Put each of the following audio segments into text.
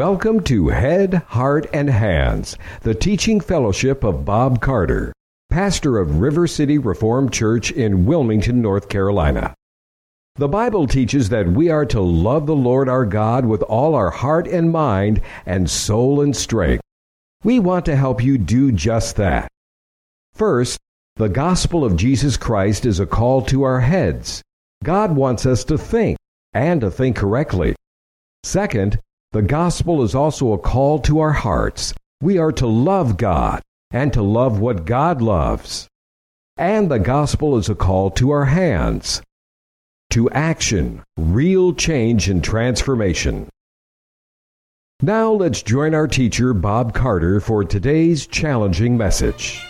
Welcome to Head, Heart, and Hands, the teaching fellowship of Bob Carter, pastor of River City Reformed Church in Wilmington, North Carolina. The Bible teaches that we are to love the Lord our God with all our heart and mind and soul and strength. We want to help you do just that. First, the gospel of Jesus Christ is a call to our heads. God wants us to think, and to think correctly. Second, the gospel is also a call to our hearts. We are to love God and to love what God loves. And the gospel is a call to our hands, to action, real change and transformation. Now let's join our teacher, Bob Carter, for today's challenging message.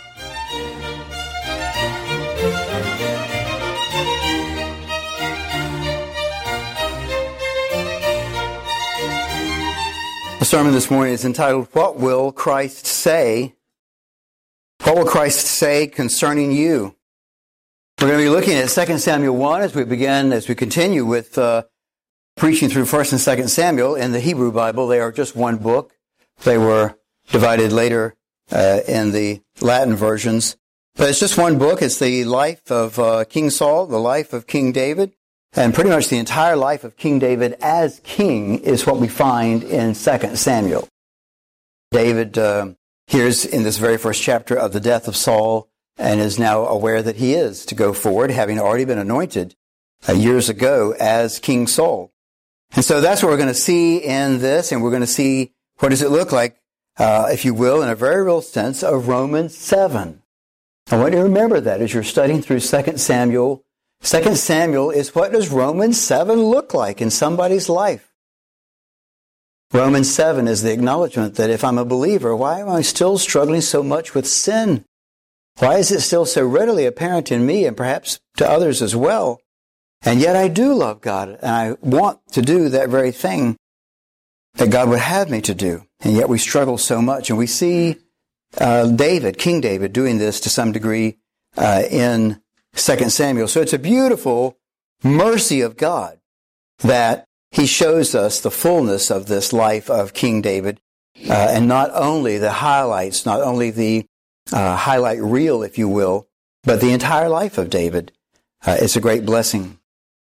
Sermon this morning is entitled, What Will Christ Say? What will Christ say concerning you? We're going to be looking at 2 Samuel 1 as we begin, as we continue with uh, preaching through 1st and 2nd Samuel. In the Hebrew Bible, they are just one book. They were divided later uh, in the Latin versions. But it's just one book. It's the life of uh, King Saul, the life of King David, and pretty much the entire life of King David as king is what we find in 2 Samuel. David uh, hears in this very first chapter of the death of Saul and is now aware that he is to go forward, having already been anointed uh, years ago as King Saul. And so that's what we're going to see in this, and we're going to see what does it look like, uh, if you will, in a very real sense, of Romans 7. I want you to remember that as you're studying through 2 Samuel 2 Samuel is what does Romans 7 look like in somebody's life? Romans 7 is the acknowledgement that if I'm a believer, why am I still struggling so much with sin? Why is it still so readily apparent in me and perhaps to others as well? And yet I do love God and I want to do that very thing that God would have me to do. And yet we struggle so much. And we see uh, David, King David, doing this to some degree uh, in Second Samuel. So it's a beautiful mercy of God that he shows us the fullness of this life of King David, uh, and not only the highlights, not only the uh, highlight reel, if you will, but the entire life of David. Uh, it's a great blessing.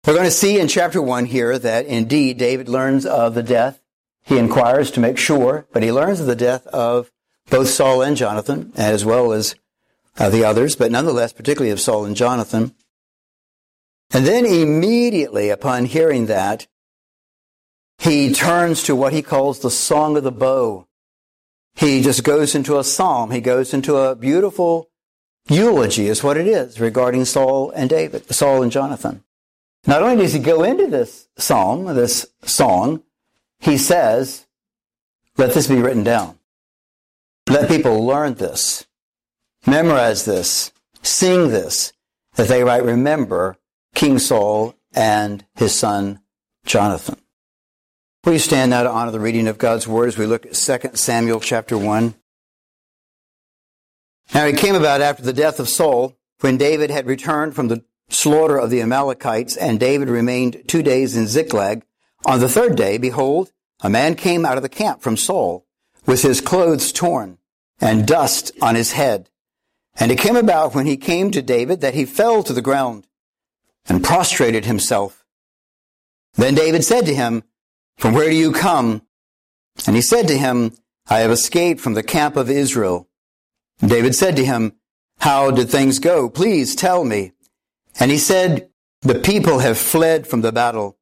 We're going to see in chapter one here that indeed David learns of the death. He inquires to make sure, but he learns of the death of both Saul and Jonathan, as well as uh, the others, but nonetheless, particularly of Saul and Jonathan. And then immediately upon hearing that, he turns to what he calls the song of the bow. He just goes into a psalm. He goes into a beautiful eulogy is what it is regarding Saul and David, Saul and Jonathan. Not only does he go into this psalm, this song, he says, let this be written down. Let people learn this. Memorize this, sing this, that they might remember King Saul and his son Jonathan. You stand now to honor the reading of God's word as we look at 2 Samuel chapter 1? Now it came about after the death of Saul, when David had returned from the slaughter of the Amalekites, and David remained two days in Ziklag. On the third day, behold, a man came out of the camp from Saul, with his clothes torn, and dust on his head. And it came about when he came to David that he fell to the ground and prostrated himself. Then David said to him, From where do you come? And he said to him, I have escaped from the camp of Israel. David said to him, How did things go? Please tell me. And he said, The people have fled from the battle,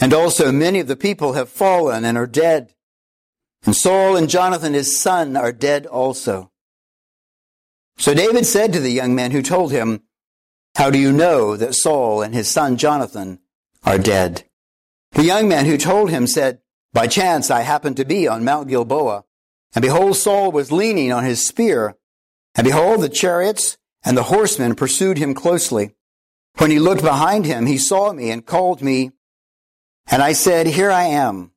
and also many of the people have fallen and are dead. And Saul and Jonathan his son are dead also. So David said to the young man who told him, How do you know that Saul and his son Jonathan are dead? The young man who told him said, By chance I happened to be on Mount Gilboa, and behold, Saul was leaning on his spear, and behold, the chariots and the horsemen pursued him closely. When he looked behind him, he saw me and called me, and I said, Here I am.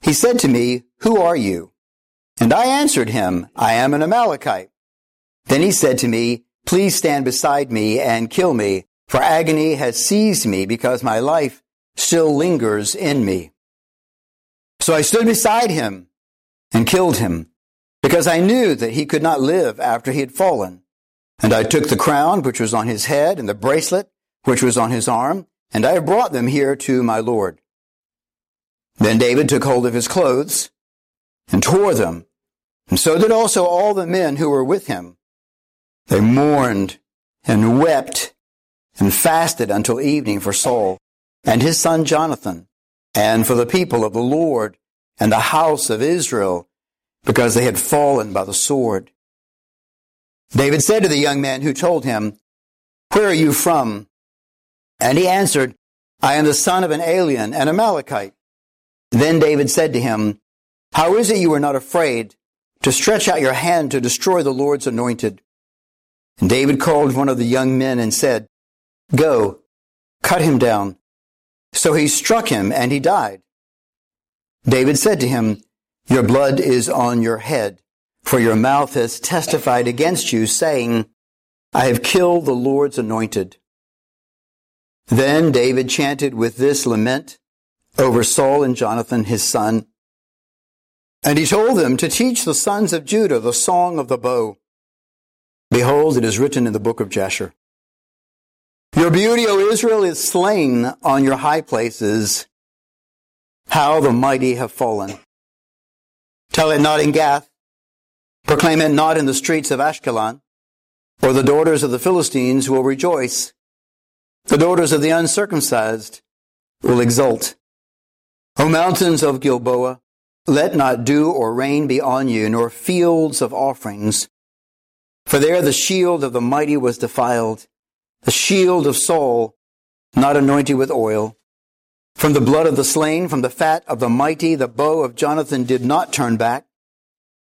He said to me, Who are you? And I answered him, I am an Amalekite. Then he said to me, Please stand beside me and kill me, for agony has seized me because my life still lingers in me. So I stood beside him and killed him, because I knew that he could not live after he had fallen. And I took the crown which was on his head and the bracelet which was on his arm, and I have brought them here to my Lord. Then David took hold of his clothes and tore them, and so did also all the men who were with him. They mourned and wept and fasted until evening for Saul and his son Jonathan and for the people of the Lord and the house of Israel because they had fallen by the sword. David said to the young man who told him, Where are you from? And he answered, I am the son of an alien, an Amalekite. Then David said to him, How is it you are not afraid to stretch out your hand to destroy the Lord's anointed? And David called one of the young men and said, Go, cut him down. So he struck him and he died. David said to him, Your blood is on your head, for your mouth has testified against you, saying, I have killed the Lord's anointed. Then David chanted with this lament over Saul and Jonathan, his son. And he told them to teach the sons of Judah the song of the bow. Behold, it is written in the book of Jasher. Your beauty, O Israel, is slain on your high places. How the mighty have fallen. Tell it not in Gath. Proclaim it not in the streets of Ashkelon. Or the daughters of the Philistines will rejoice. The daughters of the uncircumcised will exult. O mountains of Gilboa, let not dew or rain be on you, nor fields of offerings. For there the shield of the mighty was defiled, the shield of Saul, not anointed with oil. From the blood of the slain, from the fat of the mighty, the bow of Jonathan did not turn back,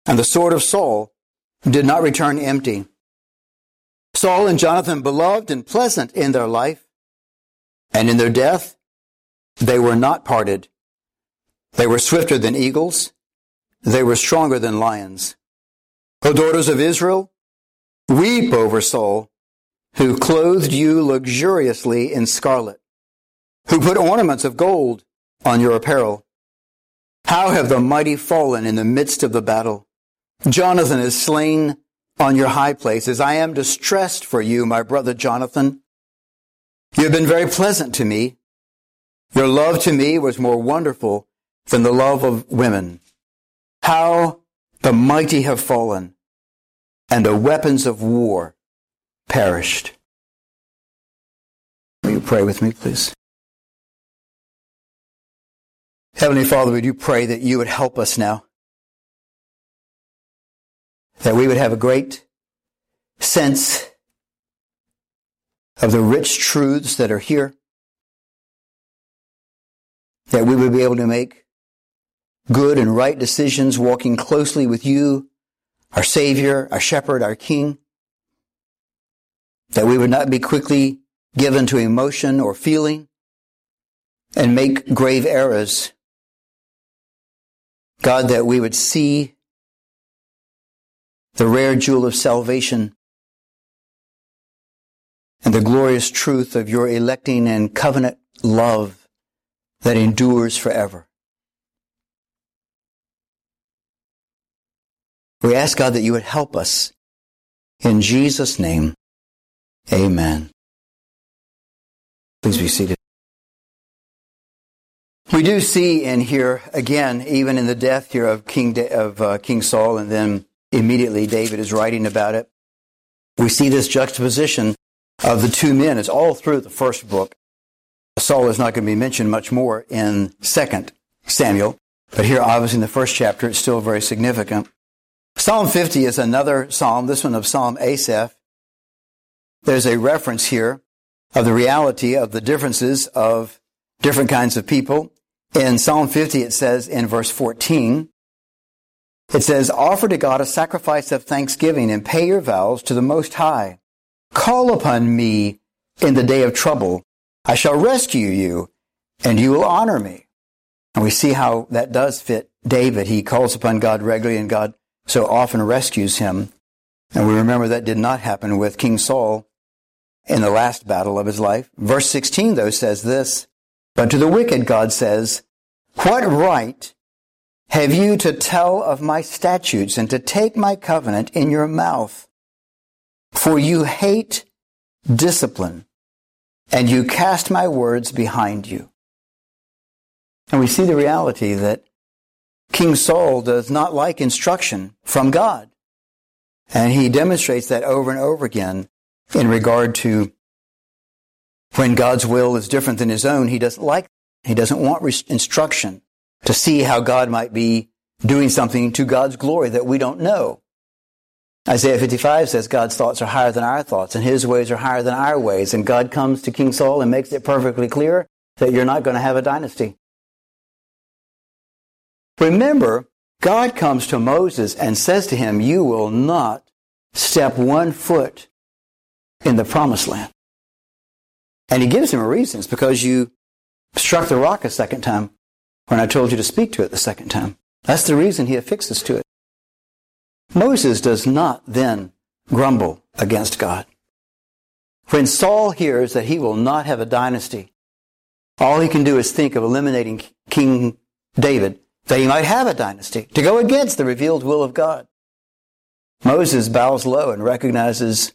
and the sword of Saul did not return empty. Saul and Jonathan beloved and pleasant in their life, and in their death, they were not parted. They were swifter than eagles. They were stronger than lions. O daughters of Israel, weep over Saul, who clothed you luxuriously in scarlet, who put ornaments of gold on your apparel. How have the mighty fallen in the midst of the battle? Jonathan is slain on your high places. I am distressed for you, my brother Jonathan. You have been very pleasant to me. Your love to me was more wonderful than the love of women. How the mighty have fallen and the weapons of war perished. Will you pray with me, please? Heavenly Father, we do pray that you would help us now. That we would have a great sense of the rich truths that are here, that we would be able to make good and right decisions walking closely with you, our Savior, our Shepherd, our King, that we would not be quickly given to emotion or feeling and make grave errors. God, that we would see the rare jewel of salvation and the glorious truth of your electing and covenant love that endures forever. We ask God that you would help us. In Jesus' name, amen. Please be seated. We do see in here again, even in the death here of King of uh, King Saul, and then immediately David is writing about it. We see this juxtaposition of the two men. It's all through the first book. Saul is not going to be mentioned much more in Second Samuel, but here, obviously, in the first chapter, it's still very significant. Psalm 50 is another psalm, this one of Psalm Asaph. There's a reference here of the reality of the differences of different kinds of people. In Psalm 50, it says in verse 14, it says, Offer to God a sacrifice of thanksgiving and pay your vows to the Most High. Call upon me in the day of trouble. I shall rescue you and you will honor me. And we see how that does fit David. He calls upon God regularly and God so often rescues him. And we remember that did not happen with King Saul in the last battle of his life. Verse 16 though says this, but to the wicked God says, what right have you to tell of my statutes and to take my covenant in your mouth? For you hate discipline and you cast my words behind you. And we see the reality that King Saul does not like instruction from God. And he demonstrates that over and over again in regard to when God's will is different than his own. He doesn't like, he doesn't want instruction to see how God might be doing something to God's glory that we don't know. Isaiah 55 says God's thoughts are higher than our thoughts and his ways are higher than our ways. And God comes to King Saul and makes it perfectly clear that you're not going to have a dynasty. Remember, God comes to Moses and says to him, You will not step one foot in the promised land. And he gives him a reason. It's because you struck the rock a second time when I told you to speak to it the second time. That's the reason he affixes to it. Moses does not then grumble against God. When Saul hears that he will not have a dynasty, all he can do is think of eliminating King David, he might have a dynasty, to go against the revealed will of God. Moses bows low and recognizes,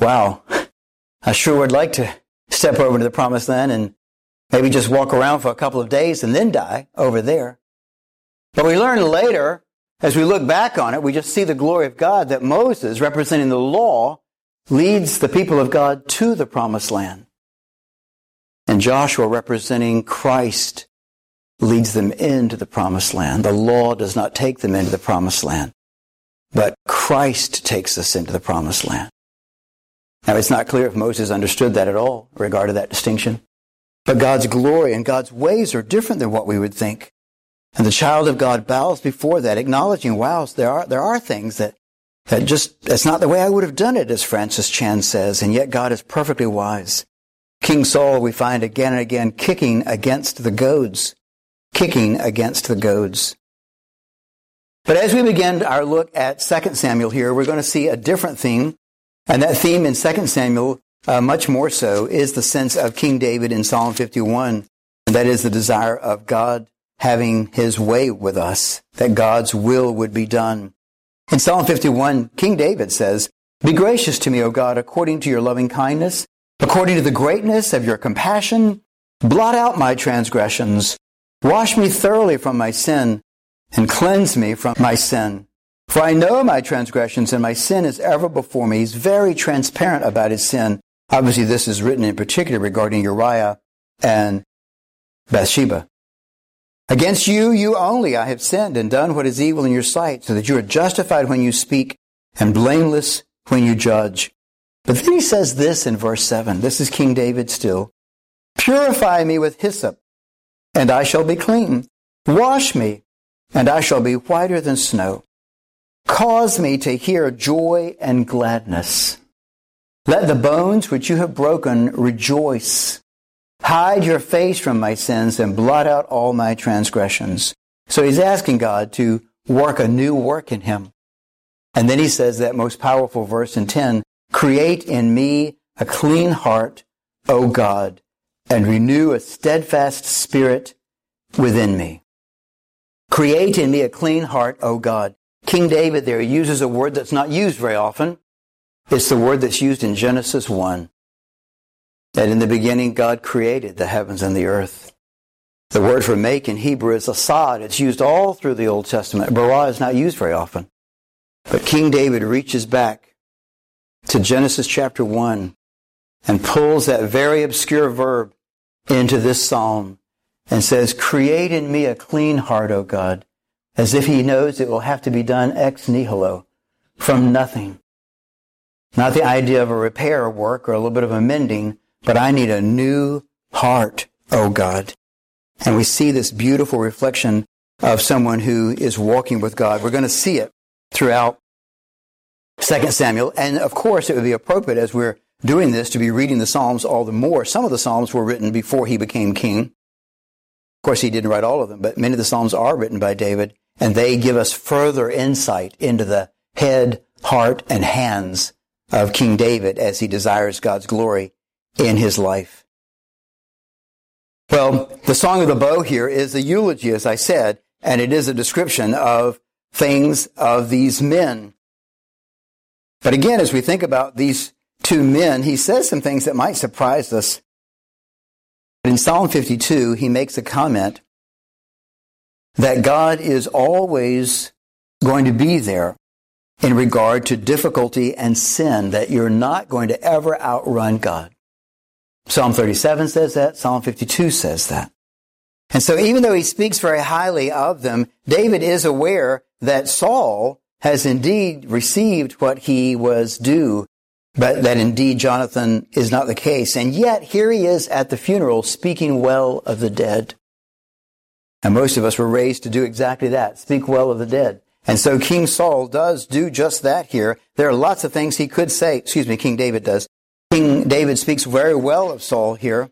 wow, I sure would like to step over to the promised land and maybe just walk around for a couple of days and then die over there. But we learn later, as we look back on it, we just see the glory of God that Moses, representing the law, leads the people of God to the promised land. And Joshua, representing Christ, leads them into the promised land. The law does not take them into the promised land, but Christ takes us into the promised land. Now, it's not clear if Moses understood that at all, regarded that distinction. But God's glory and God's ways are different than what we would think. And the child of God bows before that, acknowledging, wow, there are, there are things that, that just, that's not the way I would have done it, as Francis Chan says, and yet God is perfectly wise. King Saul, we find again and again kicking against the goads, kicking against the goads. But as we begin our look at 2 Samuel here, we're going to see a different theme. And that theme in 2 Samuel uh, much more so is the sense of King David in Psalm 51. And that is the desire of God having his way with us, that God's will would be done. In Psalm 51, King David says, Be gracious to me, O God, according to your loving kindness, according to the greatness of your compassion. Blot out my transgressions. Wash me thoroughly from my sin and cleanse me from my sin. For I know my transgressions and my sin is ever before me. He's very transparent about his sin. Obviously, this is written in particular regarding Uriah and Bathsheba. Against you, you only, I have sinned and done what is evil in your sight, so that you are justified when you speak and blameless when you judge. But then he says this in verse 7. This is King David still. Purify me with hyssop, and I shall be clean. Wash me, and I shall be whiter than snow. Cause me to hear joy and gladness let the bones which you have broken rejoice. Hide your face from my sins and blot out all my transgressions. So he's asking God to work a new work in him. And then he says that most powerful verse in 10, create in me a clean heart, O God, and renew a steadfast spirit within me. Create in me a clean heart, O God. King David there uses a word that's not used very often. It's the word that's used in Genesis 1 that in the beginning God created the heavens and the earth. The word for make in Hebrew is asad. It's used all through the Old Testament. Bara is not used very often. But King David reaches back to Genesis chapter 1 and pulls that very obscure verb into this psalm and says, Create in me a clean heart, O God, as if he knows it will have to be done ex nihilo, from nothing. Not the idea of a repair work or a little bit of a mending, but I need a new heart, O God. And we see this beautiful reflection of someone who is walking with God. We're going to see it throughout 2 Samuel. And of course, it would be appropriate as we're doing this to be reading the Psalms all the more. Some of the Psalms were written before he became king. Of course, he didn't write all of them, but many of the Psalms are written by David, and they give us further insight into the head, heart, and hands of King David as he desires God's glory in his life. Well, the Song of the Bow here is a eulogy, as I said, and it is a description of things of these men. But again, as we think about these two men, he says some things that might surprise us. But In Psalm 52, he makes a comment that God is always going to be there in regard to difficulty and sin, that you're not going to ever outrun God. Psalm 37 says that. Psalm 52 says that. And so even though he speaks very highly of them, David is aware that Saul has indeed received what he was due, but that indeed Jonathan is not the case. And yet here he is at the funeral speaking well of the dead. And most of us were raised to do exactly that, speak well of the dead. And so King Saul does do just that here. There are lots of things he could say, excuse me, King David does. King David speaks very well of Saul here,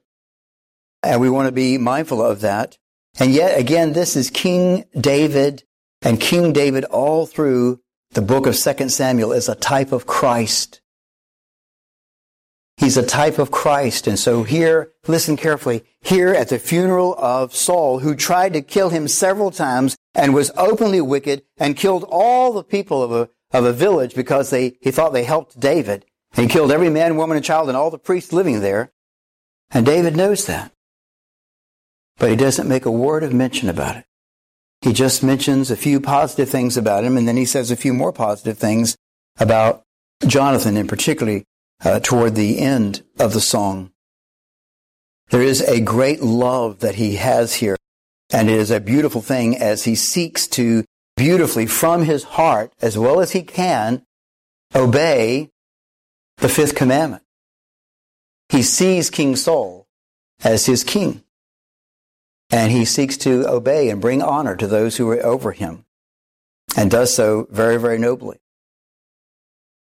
and we want to be mindful of that. And yet again, this is King David, and King David all through the book of 2 Samuel is a type of Christ. He's a type of Christ. And so here, listen carefully, here at the funeral of Saul, who tried to kill him several times and was openly wicked and killed all the people of a, of a village because they, he thought they helped David. And he killed every man, woman, and child and all the priests living there. And David knows that. But he doesn't make a word of mention about it. He just mentions a few positive things about him, and then he says a few more positive things about Jonathan, in particularly uh, toward the end of the song. There is a great love that he has here, and it is a beautiful thing as he seeks to beautifully from his heart, as well as he can, obey the fifth commandment. He sees King Saul as his king, and he seeks to obey and bring honor to those who are over him, and does so very, very nobly.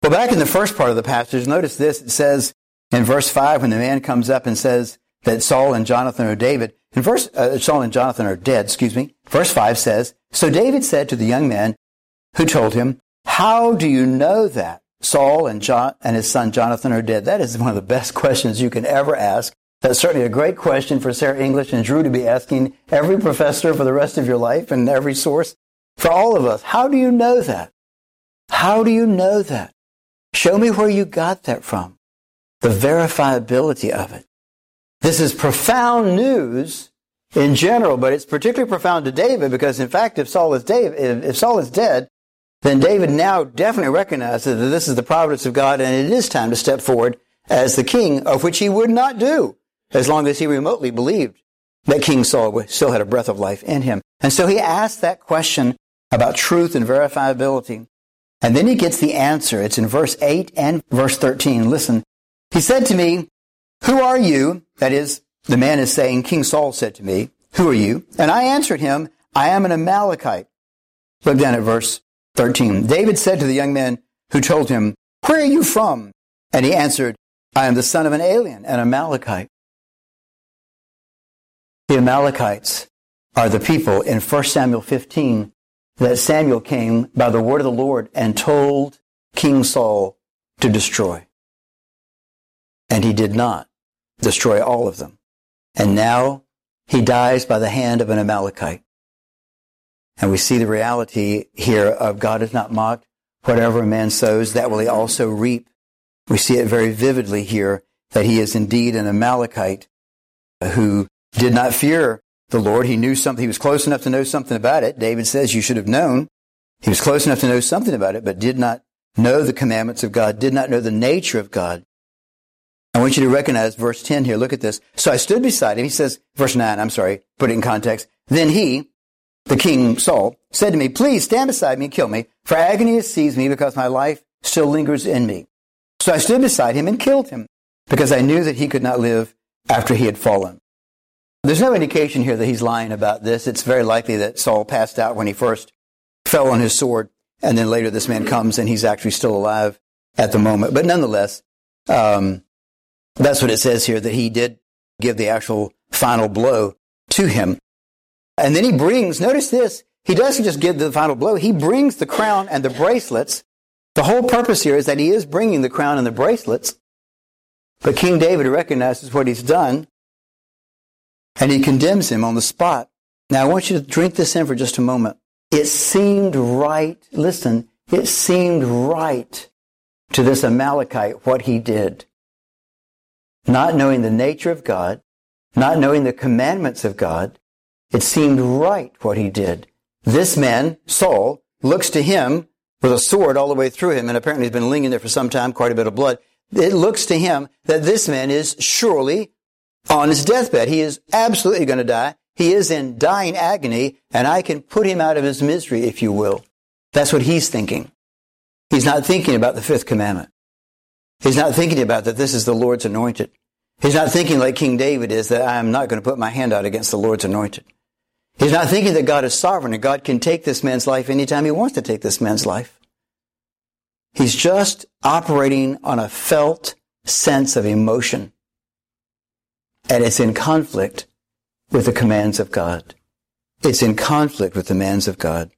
Well, back in the first part of the passage, notice this. It says in verse 5 when the man comes up and says that Saul and Jonathan are David, and verse, uh, Saul and Jonathan are dead, excuse me. Verse 5 says, So David said to the young man who told him, How do you know that Saul and, John, and his son Jonathan are dead? That is one of the best questions you can ever ask. That's certainly a great question for Sarah English and Drew to be asking every professor for the rest of your life and every source for all of us. How do you know that? How do you know that? Show me where you got that from. The verifiability of it. This is profound news in general, but it's particularly profound to David because, in fact, if Saul is David, if Saul is dead, then David now definitely recognizes that this is the providence of God and it is time to step forward as the king, of which he would not do as long as he remotely believed that King Saul still had a breath of life in him. And so he asked that question about truth and verifiability. And then he gets the answer. It's in verse 8 and verse 13. Listen. He said to me, Who are you? That is, the man is saying, King Saul said to me, Who are you? And I answered him, I am an Amalekite. Look down at verse 13. David said to the young man who told him, Where are you from? And he answered, I am the son of an alien, an Amalekite. The Amalekites are the people in 1 Samuel 15 that Samuel came by the word of the Lord and told King Saul to destroy. And he did not destroy all of them. And now he dies by the hand of an Amalekite. And we see the reality here of God is not mocked. Whatever a man sows, that will he also reap. We see it very vividly here that he is indeed an Amalekite who did not fear the Lord. He knew something. He was close enough to know something about it. David says you should have known. He was close enough to know something about it, but did not know the commandments of God, did not know the nature of God. I want you to recognize verse 10 here. Look at this. So I stood beside him. He says, verse 9, I'm sorry, put it in context. Then he, the king Saul, said to me, please stand beside me and kill me, for agony has seized me because my life still lingers in me. So I stood beside him and killed him because I knew that he could not live after he had fallen. There's no indication here that he's lying about this. It's very likely that Saul passed out when he first fell on his sword, and then later this man comes and he's actually still alive at the moment. But nonetheless, um, that's what it says here that he did give the actual final blow to him. And then he brings, notice this, he doesn't just give the final blow, he brings the crown and the bracelets. The whole purpose here is that he is bringing the crown and the bracelets. But King David recognizes what he's done and he condemns him on the spot. Now, I want you to drink this in for just a moment. It seemed right, listen, it seemed right to this Amalekite what he did. Not knowing the nature of God, not knowing the commandments of God, it seemed right what he did. This man, Saul, looks to him with a sword all the way through him, and apparently he's been lingering there for some time, quite a bit of blood. It looks to him that this man is surely on his deathbed. He is absolutely going to die. He is in dying agony, and I can put him out of his misery, if you will. That's what he's thinking. He's not thinking about the fifth commandment. He's not thinking about that this is the Lord's anointed. He's not thinking like King David is that I am not going to put my hand out against the Lord's anointed. He's not thinking that God is sovereign and God can take this man's life anytime he wants to take this man's life. He's just operating on a felt sense of emotion. And it's in conflict with the commands of God. It's in conflict with the commands of God.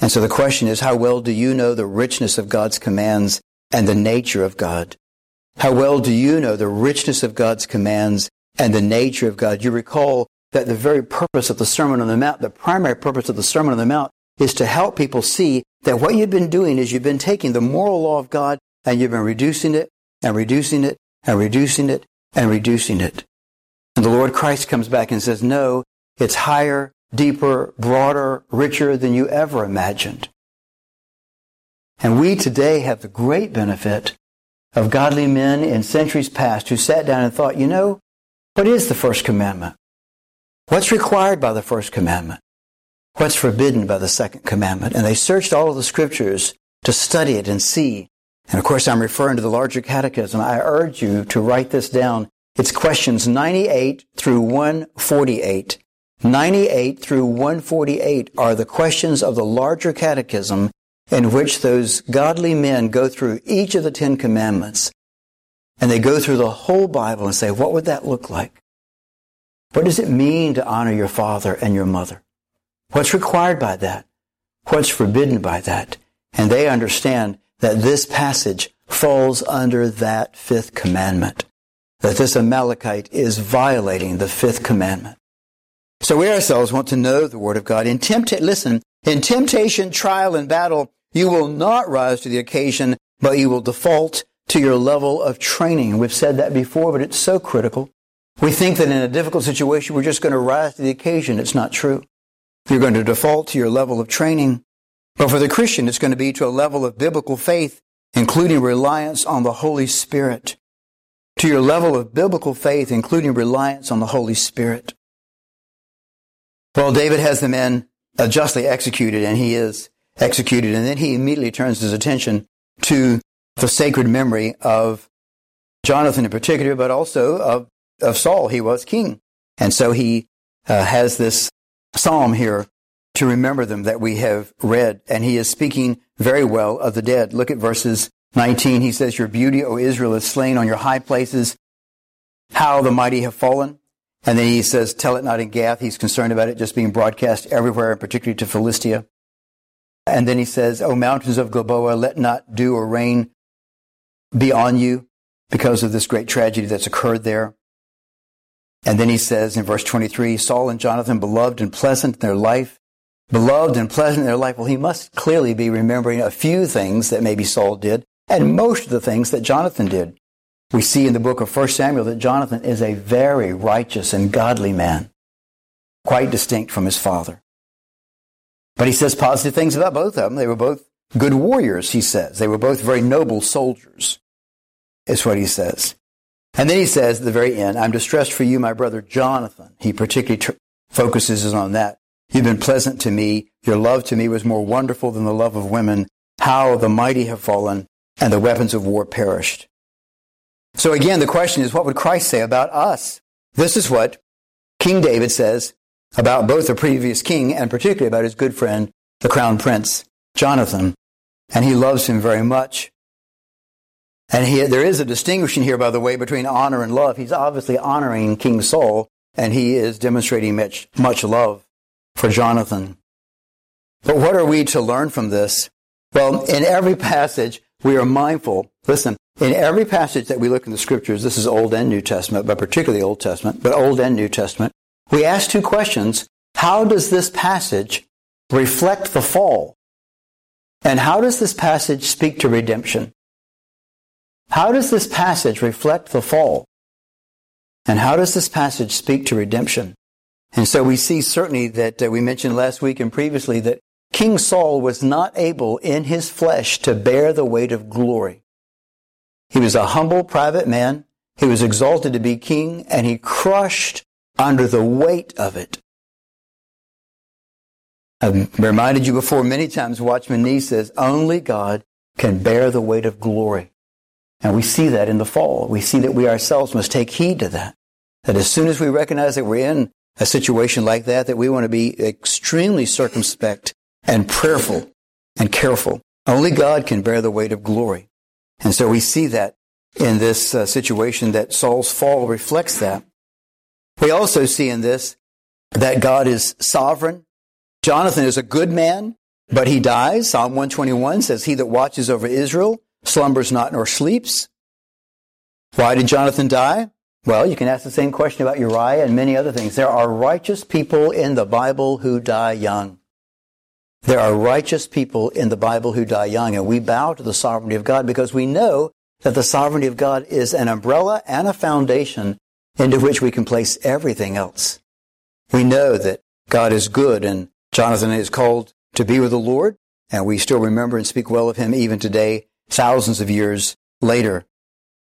And so the question is, how well do you know the richness of God's commands and the nature of God? How well do you know the richness of God's commands and the nature of God? You recall that the very purpose of the Sermon on the Mount, the primary purpose of the Sermon on the Mount, is to help people see that what you've been doing is you've been taking the moral law of God and you've been reducing it and reducing it and reducing it and reducing it. And the Lord Christ comes back and says, no, it's higher, deeper, broader, richer than you ever imagined. And we today have the great benefit of godly men in centuries past who sat down and thought, you know, what is the first commandment? What's required by the first commandment? What's forbidden by the second commandment? And they searched all of the scriptures to study it and see. And of course, I'm referring to the larger catechism. I urge you to write this down it's questions 98 through 148. 98 through 148 are the questions of the larger catechism in which those godly men go through each of the Ten Commandments. And they go through the whole Bible and say, what would that look like? What does it mean to honor your father and your mother? What's required by that? What's forbidden by that? And they understand that this passage falls under that fifth commandment that this Amalekite is violating the fifth commandment. So we ourselves want to know the Word of God. In tempt- listen, in temptation, trial, and battle, you will not rise to the occasion, but you will default to your level of training. We've said that before, but it's so critical. We think that in a difficult situation, we're just going to rise to the occasion. It's not true. You're going to default to your level of training. But for the Christian, it's going to be to a level of biblical faith, including reliance on the Holy Spirit to your level of biblical faith, including reliance on the Holy Spirit. Well, David has the men uh, justly executed, and he is executed, and then he immediately turns his attention to the sacred memory of Jonathan in particular, but also of, of Saul. He was king. And so he uh, has this psalm here to remember them that we have read, and he is speaking very well of the dead. Look at verses 19, he says, Your beauty, O Israel, is slain on your high places. How the mighty have fallen. And then he says, Tell it not in Gath. He's concerned about it just being broadcast everywhere, and particularly to Philistia. And then he says, O mountains of Gilboa, let not dew or rain be on you because of this great tragedy that's occurred there. And then he says in verse 23, Saul and Jonathan, beloved and pleasant in their life, beloved and pleasant in their life. Well, he must clearly be remembering a few things that maybe Saul did and most of the things that Jonathan did. We see in the book of 1 Samuel that Jonathan is a very righteous and godly man, quite distinct from his father. But he says positive things about both of them. They were both good warriors, he says. They were both very noble soldiers, is what he says. And then he says at the very end, I'm distressed for you, my brother Jonathan. He particularly tr- focuses on that. You've been pleasant to me. Your love to me was more wonderful than the love of women. How the mighty have fallen and the weapons of war perished. So again, the question is, what would Christ say about us? This is what King David says about both the previous king and particularly about his good friend, the crown prince, Jonathan. And he loves him very much. And he, there is a distinguishing here, by the way, between honor and love. He's obviously honoring King Saul, and he is demonstrating much, much love for Jonathan. But what are we to learn from this? Well, in every passage, we are mindful. Listen, in every passage that we look in the scriptures, this is Old and New Testament, but particularly Old Testament, but Old and New Testament, we ask two questions. how does this passage reflect the fall? And how does this passage speak to redemption? How does this passage reflect the fall? And how does this passage speak to redemption? And so we see certainly that uh, we mentioned last week and previously that King Saul was not able in his flesh to bear the weight of glory. He was a humble private man. He was exalted to be king and he crushed under the weight of it. I've reminded you before many times, Watchman Nee says, only God can bear the weight of glory. And we see that in the fall. We see that we ourselves must take heed to that. That as soon as we recognize that we're in a situation like that, that we want to be extremely circumspect and prayerful and careful. Only God can bear the weight of glory. And so we see that in this uh, situation that Saul's fall reflects that. We also see in this that God is sovereign. Jonathan is a good man, but he dies. Psalm 121 says, He that watches over Israel slumbers not nor sleeps. Why did Jonathan die? Well, you can ask the same question about Uriah and many other things. There are righteous people in the Bible who die young. There are righteous people in the Bible who die young, and we bow to the sovereignty of God because we know that the sovereignty of God is an umbrella and a foundation into which we can place everything else. We know that God is good, and Jonathan is called to be with the Lord, and we still remember and speak well of him even today, thousands of years later.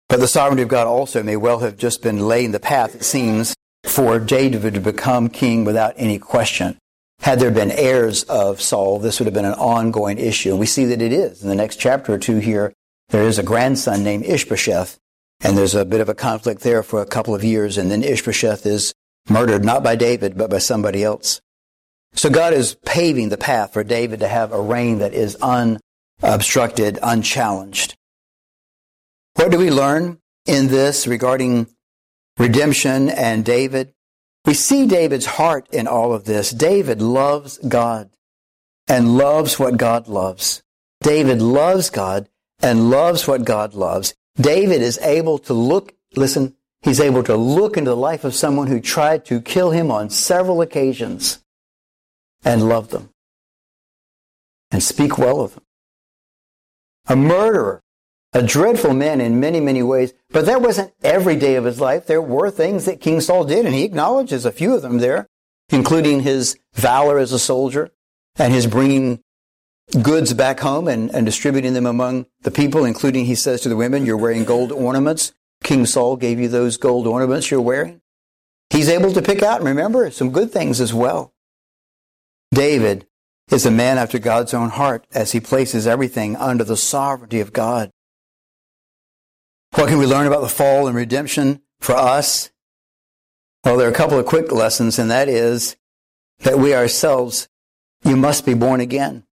But the sovereignty of God also may well have just been laying the path, it seems, for David to become king without any question. Had there been heirs of Saul, this would have been an ongoing issue. And we see that it is. In the next chapter or two here, there is a grandson named Ishbosheth, and there's a bit of a conflict there for a couple of years, and then Ishbosheth is murdered, not by David, but by somebody else. So God is paving the path for David to have a reign that is unobstructed, unchallenged. What do we learn in this regarding redemption and David? We see David's heart in all of this. David loves God and loves what God loves. David loves God and loves what God loves. David is able to look, listen, he's able to look into the life of someone who tried to kill him on several occasions and love them and speak well of them. A murderer a dreadful man in many, many ways, but that wasn't every day of his life. There were things that King Saul did, and he acknowledges a few of them there, including his valor as a soldier and his bringing goods back home and, and distributing them among the people, including, he says to the women, you're wearing gold ornaments. King Saul gave you those gold ornaments you're wearing. He's able to pick out and remember some good things as well. David is a man after God's own heart as he places everything under the sovereignty of God. What can we learn about the fall and redemption for us? Well, there are a couple of quick lessons, and that is that we ourselves, you must be born again.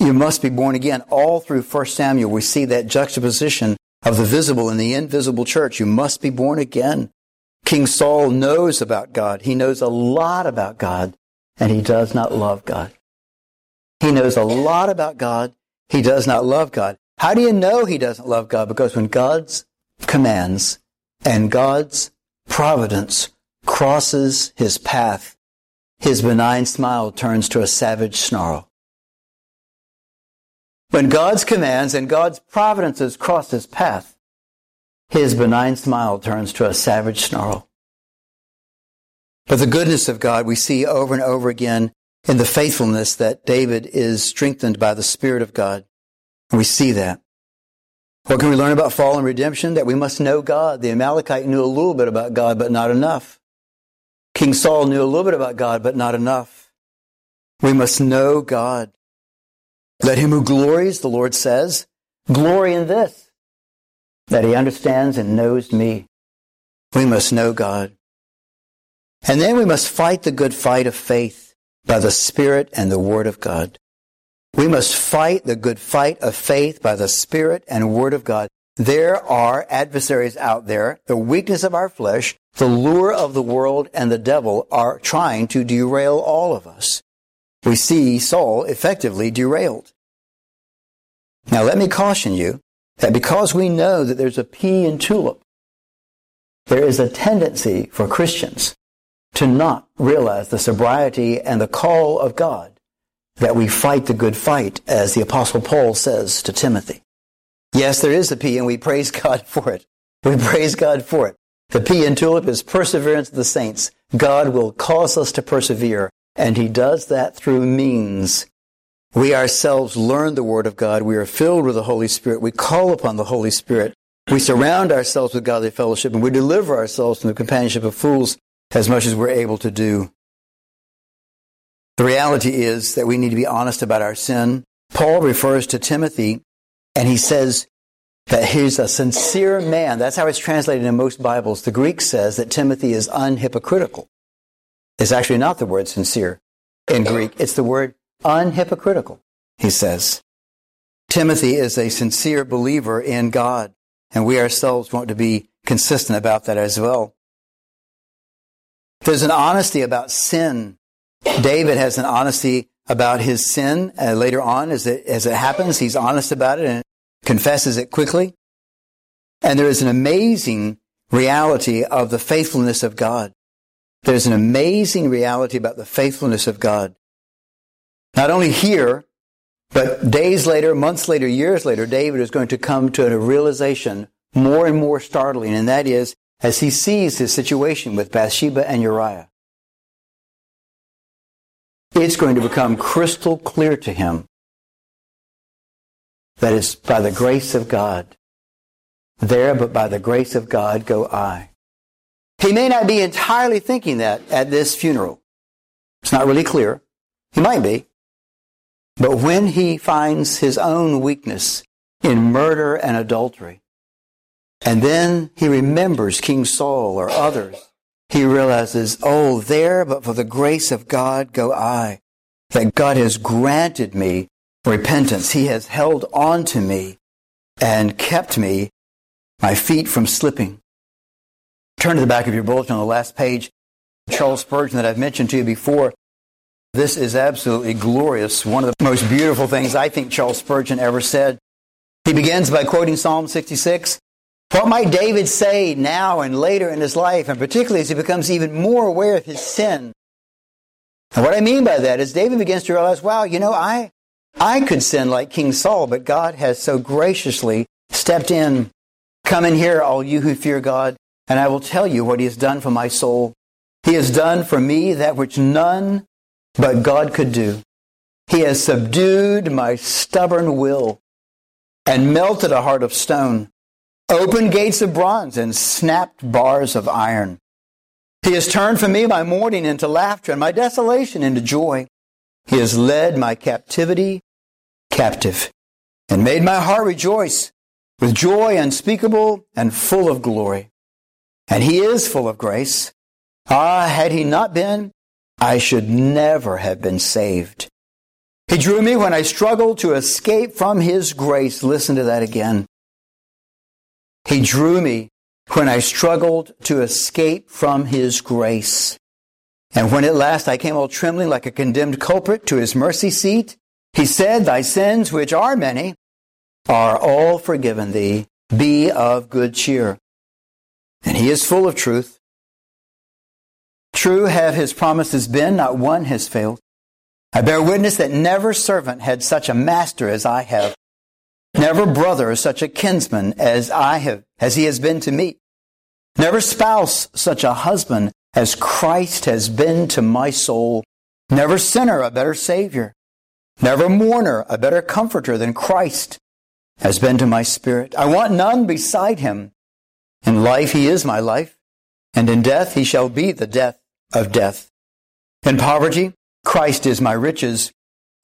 You must be born again. All through 1 Samuel, we see that juxtaposition of the visible and the invisible church. You must be born again. King Saul knows about God. He knows a lot about God, and he does not love God. He knows a lot about God. He does not love God. How do you know he doesn't love God? Because when God's commands and God's providence crosses his path, his benign smile turns to a savage snarl. When God's commands and God's providences cross his path, his benign smile turns to a savage snarl. But the goodness of God we see over and over again in the faithfulness that David is strengthened by the Spirit of God. We see that. What can we learn about fall and redemption? That we must know God. The Amalekite knew a little bit about God, but not enough. King Saul knew a little bit about God, but not enough. We must know God. Let him who glories, the Lord says, glory in this, that he understands and knows me. We must know God. And then we must fight the good fight of faith by the Spirit and the Word of God. We must fight the good fight of faith by the Spirit and Word of God. There are adversaries out there. The weakness of our flesh, the lure of the world, and the devil are trying to derail all of us. We see Saul effectively derailed. Now let me caution you that because we know that there's a P in TULIP, there is a tendency for Christians to not realize the sobriety and the call of God that we fight the good fight, as the Apostle Paul says to Timothy. Yes, there is a P, and we praise God for it. We praise God for it. The P in TULIP is perseverance of the saints. God will cause us to persevere, and He does that through means. We ourselves learn the Word of God. We are filled with the Holy Spirit. We call upon the Holy Spirit. We surround ourselves with godly fellowship, and we deliver ourselves from the companionship of fools as much as we're able to do. The reality is that we need to be honest about our sin. Paul refers to Timothy and he says that he's a sincere man. That's how it's translated in most Bibles. The Greek says that Timothy is unhypocritical. It's actually not the word sincere in Greek. It's the word unhypocritical, he says. Timothy is a sincere believer in God, and we ourselves want to be consistent about that as well. There's an honesty about sin David has an honesty about his sin uh, later on as it, as it happens. He's honest about it and confesses it quickly. And there is an amazing reality of the faithfulness of God. There's an amazing reality about the faithfulness of God. Not only here, but days later, months later, years later, David is going to come to a realization more and more startling, and that is as he sees his situation with Bathsheba and Uriah it's going to become crystal clear to him that it's by the grace of God. There, but by the grace of God go I. He may not be entirely thinking that at this funeral. It's not really clear. He might be. But when he finds his own weakness in murder and adultery, and then he remembers King Saul or others, he realizes, oh, there, but for the grace of God go I. That God has granted me repentance. He has held on to me and kept me, my feet from slipping. Turn to the back of your bulletin on the last page. Charles Spurgeon that I've mentioned to you before. This is absolutely glorious. One of the most beautiful things I think Charles Spurgeon ever said. He begins by quoting Psalm 66. What might David say now and later in his life, and particularly as he becomes even more aware of his sin? And what I mean by that is David begins to realize, wow, you know, I, I could sin like King Saul, but God has so graciously stepped in. Come in here, all you who fear God, and I will tell you what he has done for my soul. He has done for me that which none but God could do. He has subdued my stubborn will and melted a heart of stone opened gates of bronze and snapped bars of iron. He has turned for me my mourning into laughter and my desolation into joy. He has led my captivity captive and made my heart rejoice with joy unspeakable and full of glory. And he is full of grace. Ah, had he not been, I should never have been saved. He drew me when I struggled to escape from his grace. Listen to that again. He drew me when I struggled to escape from His grace. And when at last I came all trembling like a condemned culprit to His mercy seat, He said, Thy sins, which are many, are all forgiven thee. Be of good cheer. And He is full of truth. True have His promises been, not one has failed. I bear witness that never servant had such a master as I have Never brother such a kinsman as I have, as he has been to me. Never spouse such a husband as Christ has been to my soul. Never sinner a better savior. Never mourner a better comforter than Christ has been to my spirit. I want none beside him. In life he is my life, and in death he shall be the death of death. In poverty, Christ is my riches.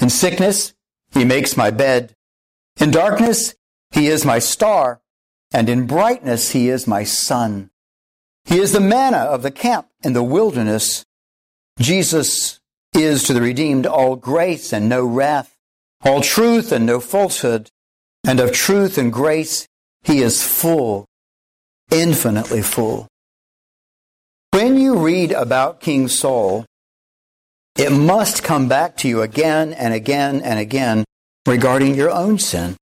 In sickness, he makes my bed. In darkness, he is my star, and in brightness, he is my sun. He is the manna of the camp in the wilderness. Jesus is to the redeemed all grace and no wrath, all truth and no falsehood, and of truth and grace he is full, infinitely full. When you read about King Saul, it must come back to you again and again and again regarding your own sin.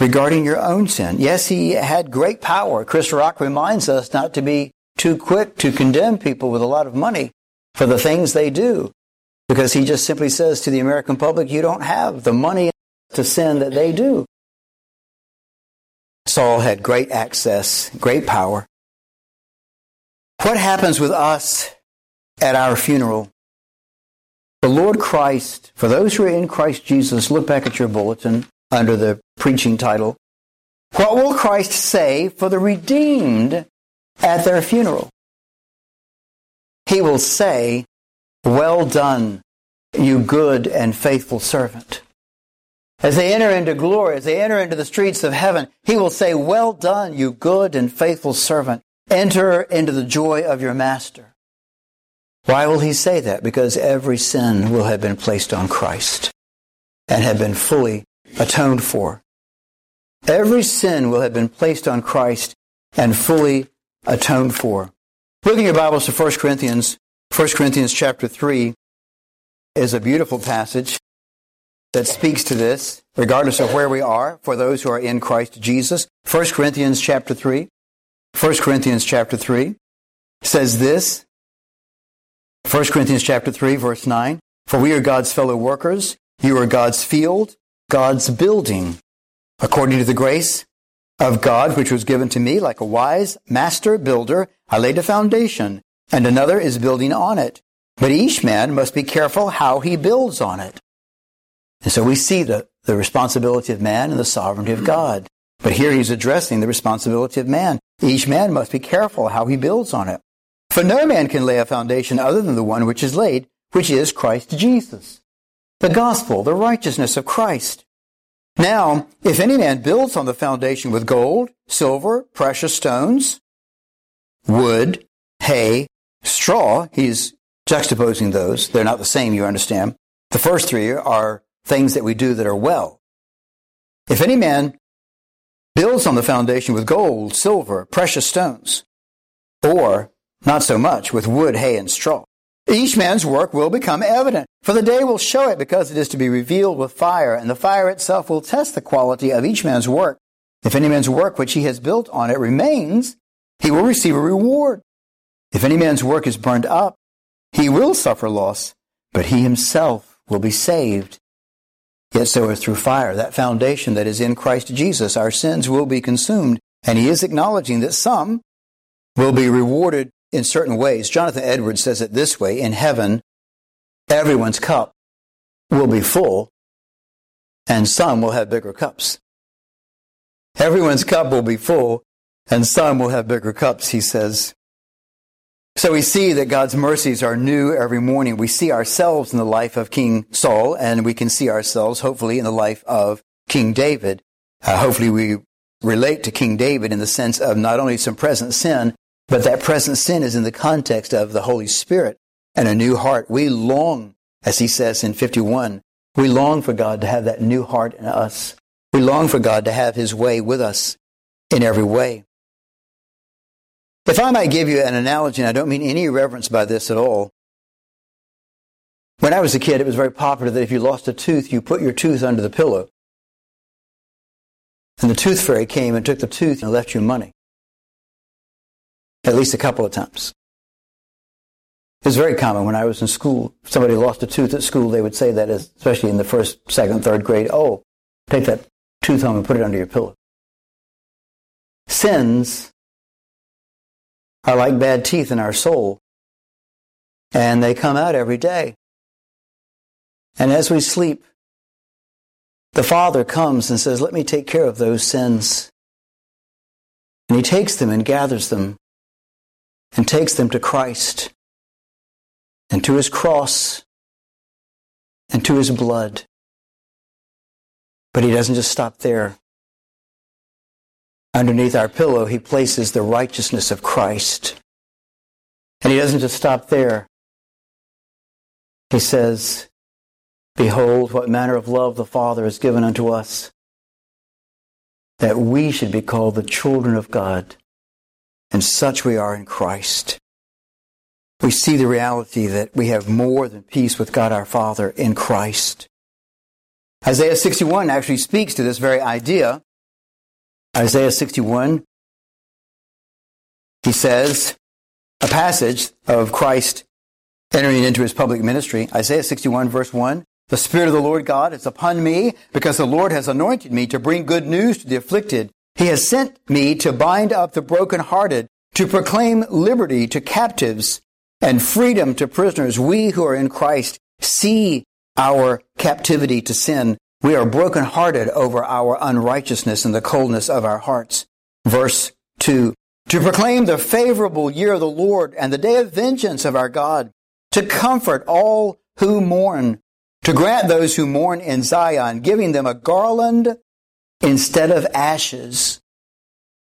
Regarding your own sin. Yes, he had great power. Chris Rock reminds us not to be too quick to condemn people with a lot of money for the things they do. Because he just simply says to the American public, you don't have the money to sin that they do. Saul had great access, great power. What happens with us at our funeral? The Lord Christ, for those who are in Christ Jesus, look back at your bulletin under the preaching title. What will Christ say for the redeemed at their funeral? He will say, Well done, you good and faithful servant. As they enter into glory, as they enter into the streets of heaven, he will say, Well done, you good and faithful servant. Enter into the joy of your master. Why will he say that? Because every sin will have been placed on Christ and have been fully atoned for. Every sin will have been placed on Christ and fully atoned for. Look in your Bibles to 1 Corinthians. 1 Corinthians chapter 3 is a beautiful passage that speaks to this, regardless of where we are, for those who are in Christ Jesus. 1 Corinthians chapter 3. 1 Corinthians chapter 3 says this. 1 Corinthians chapter 3 verse 9. For we are God's fellow workers. You are God's field, God's building. According to the grace of God, which was given to me like a wise master builder, I laid a foundation and another is building on it. But each man must be careful how he builds on it. And so we see the, the responsibility of man and the sovereignty of God. But here he's addressing the responsibility of man. Each man must be careful how he builds on it. For no man can lay a foundation other than the one which is laid, which is Christ Jesus. The gospel, the righteousness of Christ. Now, if any man builds on the foundation with gold, silver, precious stones, wood, hay, straw, he's juxtaposing those. They're not the same, you understand. The first three are things that we do that are well. If any man builds on the foundation with gold, silver, precious stones, or not so much with wood, hay, and straw, each man's work will become evident, for the day will show it because it is to be revealed with fire, and the fire itself will test the quality of each man's work. If any man's work which he has built on it remains, he will receive a reward. If any man's work is burned up, he will suffer loss, but he himself will be saved, Yet so is through fire, that foundation that is in Christ Jesus, our sins will be consumed. And he is acknowledging that some will be rewarded in certain ways. Jonathan Edwards says it this way In heaven, everyone's cup will be full, and some will have bigger cups. Everyone's cup will be full, and some will have bigger cups, he says. So we see that God's mercies are new every morning. We see ourselves in the life of King Saul, and we can see ourselves, hopefully, in the life of King David. Uh, hopefully, we relate to King David in the sense of not only some present sin, but that present sin is in the context of the Holy Spirit and a new heart. We long, as he says in 51, we long for God to have that new heart in us. We long for God to have his way with us in every way. If I might give you an analogy, and I don't mean any irreverence by this at all. When I was a kid, it was very popular that if you lost a tooth, you put your tooth under the pillow. And the tooth fairy came and took the tooth and left you money. At least a couple of times. It's very common when I was in school. If somebody lost a tooth at school, they would say that, especially in the first, second, third grade, oh, take that tooth home and put it under your pillow. Sins are like bad teeth in our soul. And they come out every day. And as we sleep, the Father comes and says, Let me take care of those sins. And He takes them and gathers them and takes them to Christ and to His cross and to His blood. But He doesn't just stop there. Underneath our pillow, he places the righteousness of Christ. And he doesn't just stop there. He says, Behold, what manner of love the Father has given unto us, that we should be called the children of God. And such we are in Christ. We see the reality that we have more than peace with God our Father in Christ. Isaiah 61 actually speaks to this very idea Isaiah 61, he says, a passage of Christ entering into his public ministry. Isaiah 61 verse 1. The Spirit of the Lord God is upon me because the Lord has anointed me to bring good news to the afflicted. He has sent me to bind up the brokenhearted, to proclaim liberty to captives and freedom to prisoners. We who are in Christ see our captivity to sin. We are brokenhearted over our unrighteousness and the coldness of our hearts. Verse 2. To proclaim the favorable year of the Lord and the day of vengeance of our God, to comfort all who mourn, to grant those who mourn in Zion, giving them a garland instead of ashes.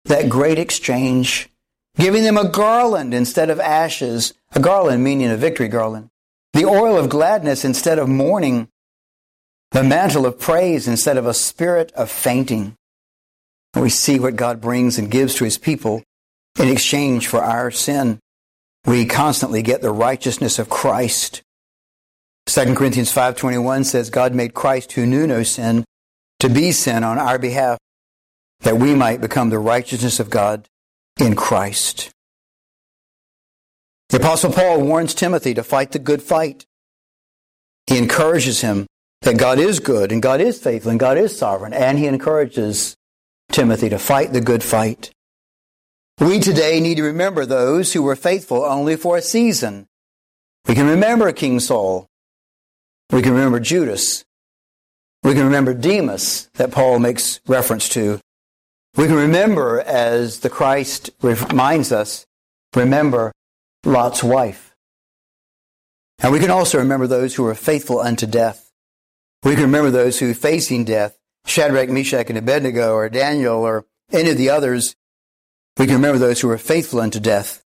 That great exchange. Giving them a garland instead of ashes. A garland meaning a victory garland. The oil of gladness instead of mourning. The mantle of praise instead of a spirit of fainting. We see what God brings and gives to his people in exchange for our sin. We constantly get the righteousness of Christ. 2 Corinthians 5:21 says God made Christ who knew no sin to be sin on our behalf that we might become the righteousness of God in Christ. The apostle Paul warns Timothy to fight the good fight. He encourages him that God is good and God is faithful and God is sovereign and he encourages Timothy to fight the good fight. We today need to remember those who were faithful only for a season. We can remember King Saul. We can remember Judas. We can remember Demas that Paul makes reference to. We can remember, as the Christ reminds us, remember Lot's wife. And we can also remember those who were faithful unto death. We can remember those who, facing death, Shadrach, Meshach, and Abednego, or Daniel, or any of the others, we can remember those who were faithful unto death.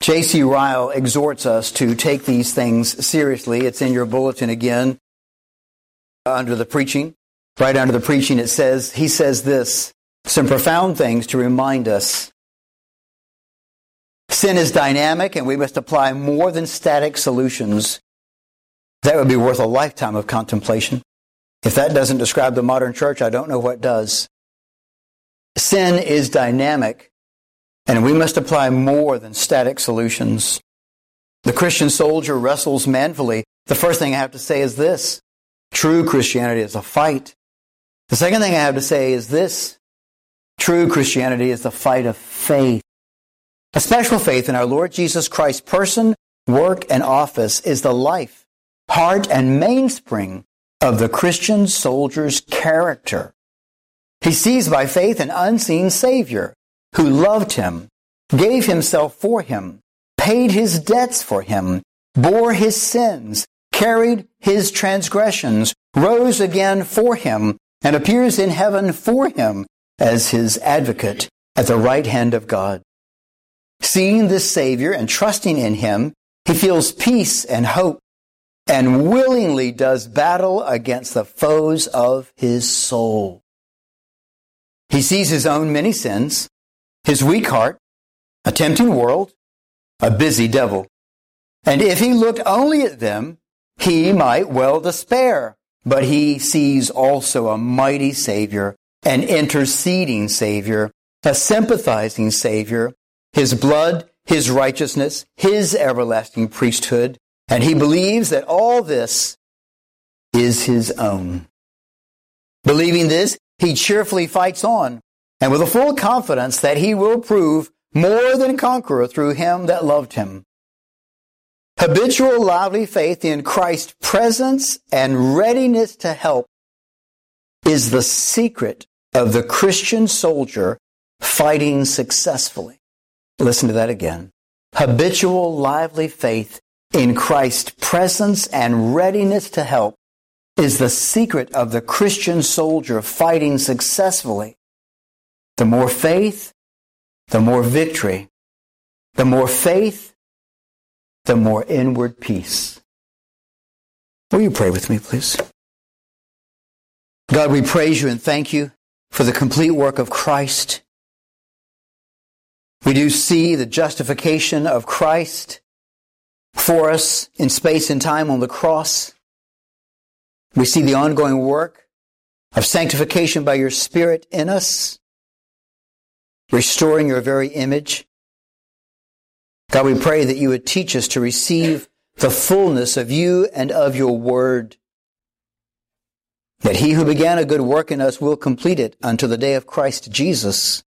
J.C. Ryle exhorts us to take these things seriously. It's in your bulletin again under the preaching. Right under the preaching, it says, he says this, some profound things to remind us. Sin is dynamic and we must apply more than static solutions. That would be worth a lifetime of contemplation. If that doesn't describe the modern church, I don't know what does. Sin is dynamic, and we must apply more than static solutions. The Christian soldier wrestles manfully. The first thing I have to say is this true Christianity is a fight. The second thing I have to say is this true Christianity is the fight of faith. A special faith in our Lord Jesus Christ's person, work, and office is the life, heart, and mainspring of the Christian soldier's character. He sees by faith an unseen Savior who loved him, gave himself for him, paid his debts for him, bore his sins, carried his transgressions, rose again for him, and appears in heaven for him as his advocate at the right hand of God. Seeing this Savior and trusting in him, he feels peace and hope and willingly does battle against the foes of his soul. He sees his own many sins, his weak heart, a tempting world, a busy devil. And if he looked only at them, he might well despair. But he sees also a mighty Savior, an interceding Savior, a sympathizing Savior, his blood, his righteousness, his everlasting priesthood, and he believes that all this is his own. Believing this, he cheerfully fights on, and with a full confidence that he will prove more than conqueror through him that loved him. Habitual lively faith in Christ's presence and readiness to help is the secret of the Christian soldier fighting successfully. Listen to that again. Habitual lively faith in Christ's presence and readiness to help is the secret of the Christian soldier fighting successfully. The more faith, the more victory. The more faith, the more inward peace. Will you pray with me, please? God, we praise you and thank you for the complete work of Christ. We do see the justification of Christ for us in space and time on the cross. We see the ongoing work of sanctification by your Spirit in us, restoring your very image. God, we pray that you would teach us to receive the fullness of you and of your word. That he who began a good work in us will complete it unto the day of Christ Jesus.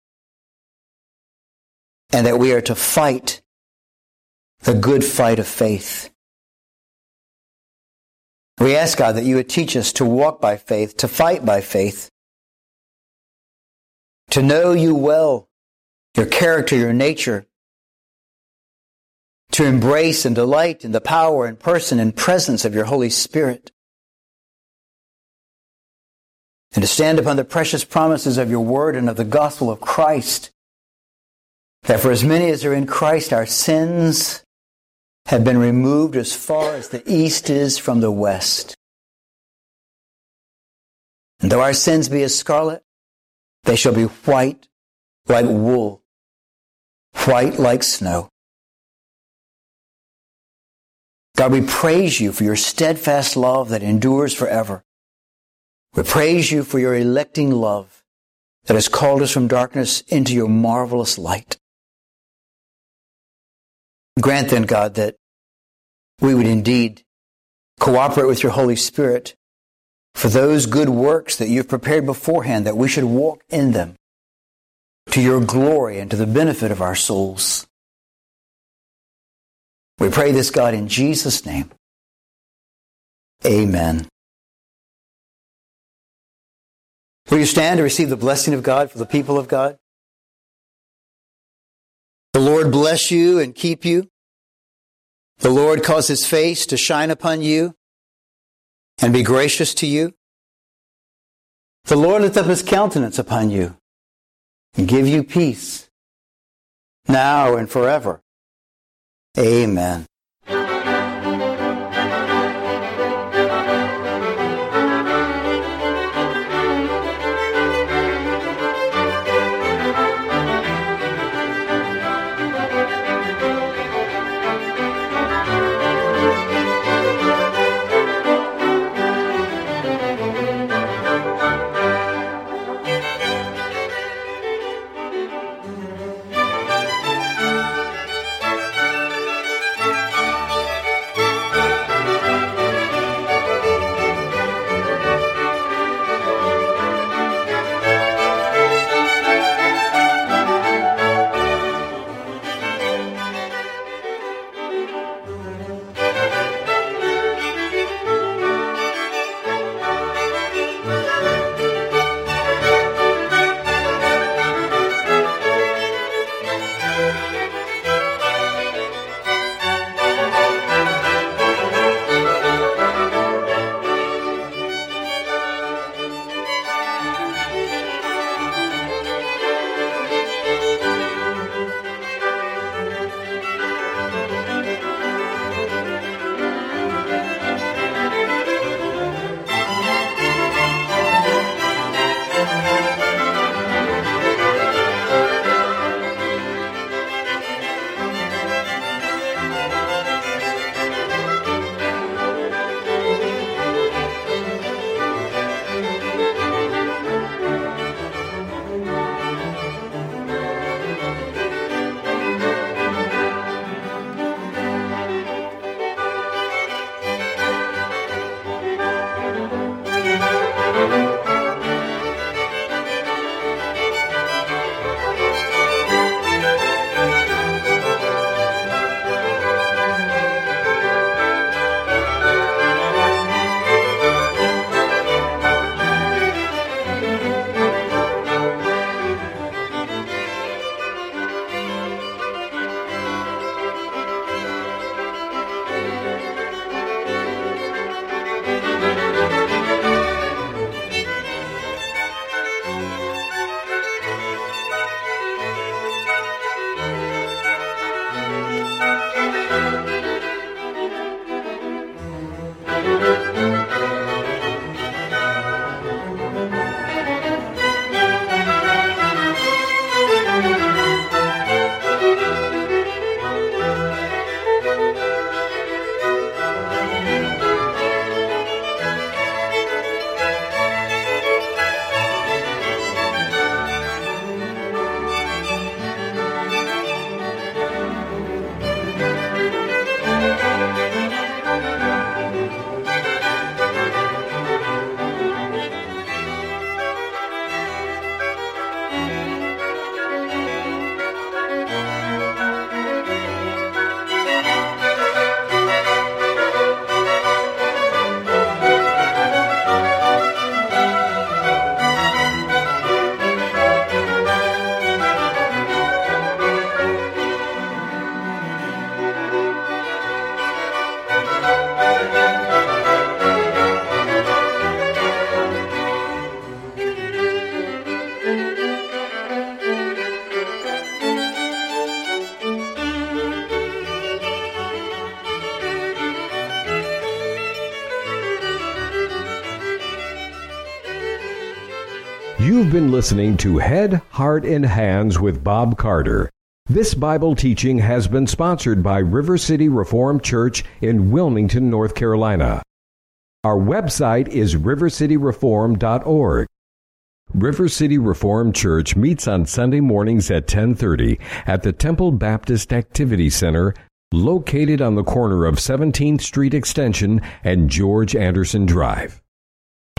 And that we are to fight the good fight of faith. We ask God that you would teach us to walk by faith, to fight by faith, to know you well, your character, your nature, to embrace and delight in the power and person and presence of your Holy Spirit, and to stand upon the precious promises of your word and of the gospel of Christ, that for as many as are in Christ, our sins have been removed as far as the east is from the west. And though our sins be as scarlet, they shall be white like wool, white like snow. God, we praise you for your steadfast love that endures forever. We praise you for your electing love that has called us from darkness into your marvelous light. Grant then, God, that we would indeed cooperate with your Holy Spirit for those good works that you've prepared beforehand, that we should walk in them to your glory and to the benefit of our souls. We pray this, God, in Jesus' name. Amen. Will you stand to receive the blessing of God for the people of God? The Lord bless you and keep you. The Lord cause his face to shine upon you and be gracious to you. The Lord lift up his countenance upon you and give you peace now and forever. Amen. Listening to Head, Heart, and Hands with Bob Carter. This Bible teaching has been sponsored by River City Reformed Church in Wilmington, North Carolina. Our website is rivercityreform.org. River City Reformed Church meets on Sunday mornings at 10:30 at the Temple Baptist Activity Center located on the corner of 17th Street Extension and George Anderson Drive.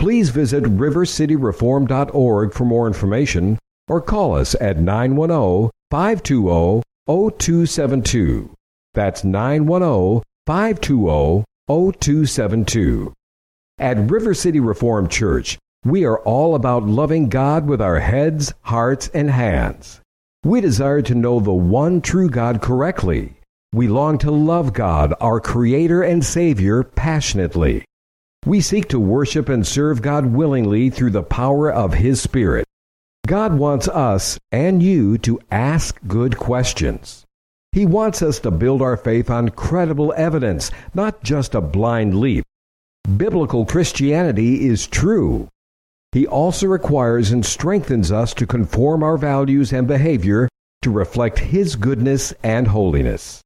Please visit rivercityreform.org for more information or call us at 910-520-0272. That's 910-520-0272. At River City Reformed Church, we are all about loving God with our heads, hearts, and hands. We desire to know the one true God correctly. We long to love God, our Creator and Savior, passionately. We seek to worship and serve God willingly through the power of His Spirit. God wants us and you to ask good questions. He wants us to build our faith on credible evidence, not just a blind leap. Biblical Christianity is true. He also requires and strengthens us to conform our values and behavior to reflect His goodness and holiness.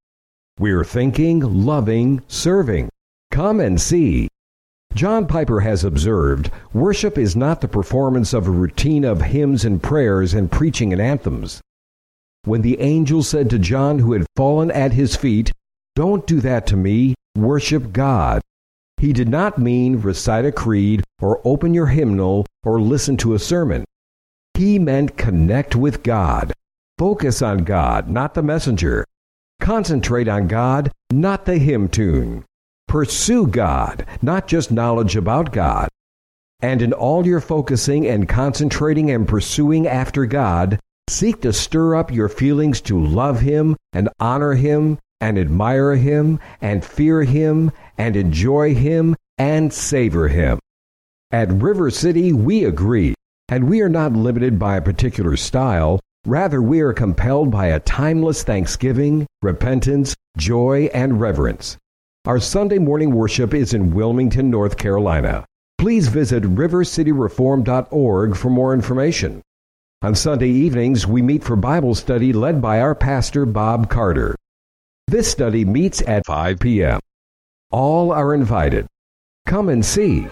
We're thinking, loving, serving. Come and see. John Piper has observed worship is not the performance of a routine of hymns and prayers and preaching and anthems. When the angel said to John, who had fallen at his feet, Don't do that to me, worship God, he did not mean recite a creed or open your hymnal or listen to a sermon. He meant connect with God, focus on God, not the messenger, concentrate on God, not the hymn tune. Pursue God, not just knowledge about God. And in all your focusing and concentrating and pursuing after God, seek to stir up your feelings to love Him and honor Him and admire Him and fear Him and enjoy Him and savor Him. At River City, we agree, and we are not limited by a particular style. Rather, we are compelled by a timeless thanksgiving, repentance, joy, and reverence. Our Sunday morning worship is in Wilmington, North Carolina. Please visit rivercityreform.org for more information. On Sunday evenings, we meet for Bible study led by our pastor, Bob Carter. This study meets at 5 p.m. All are invited. Come and see.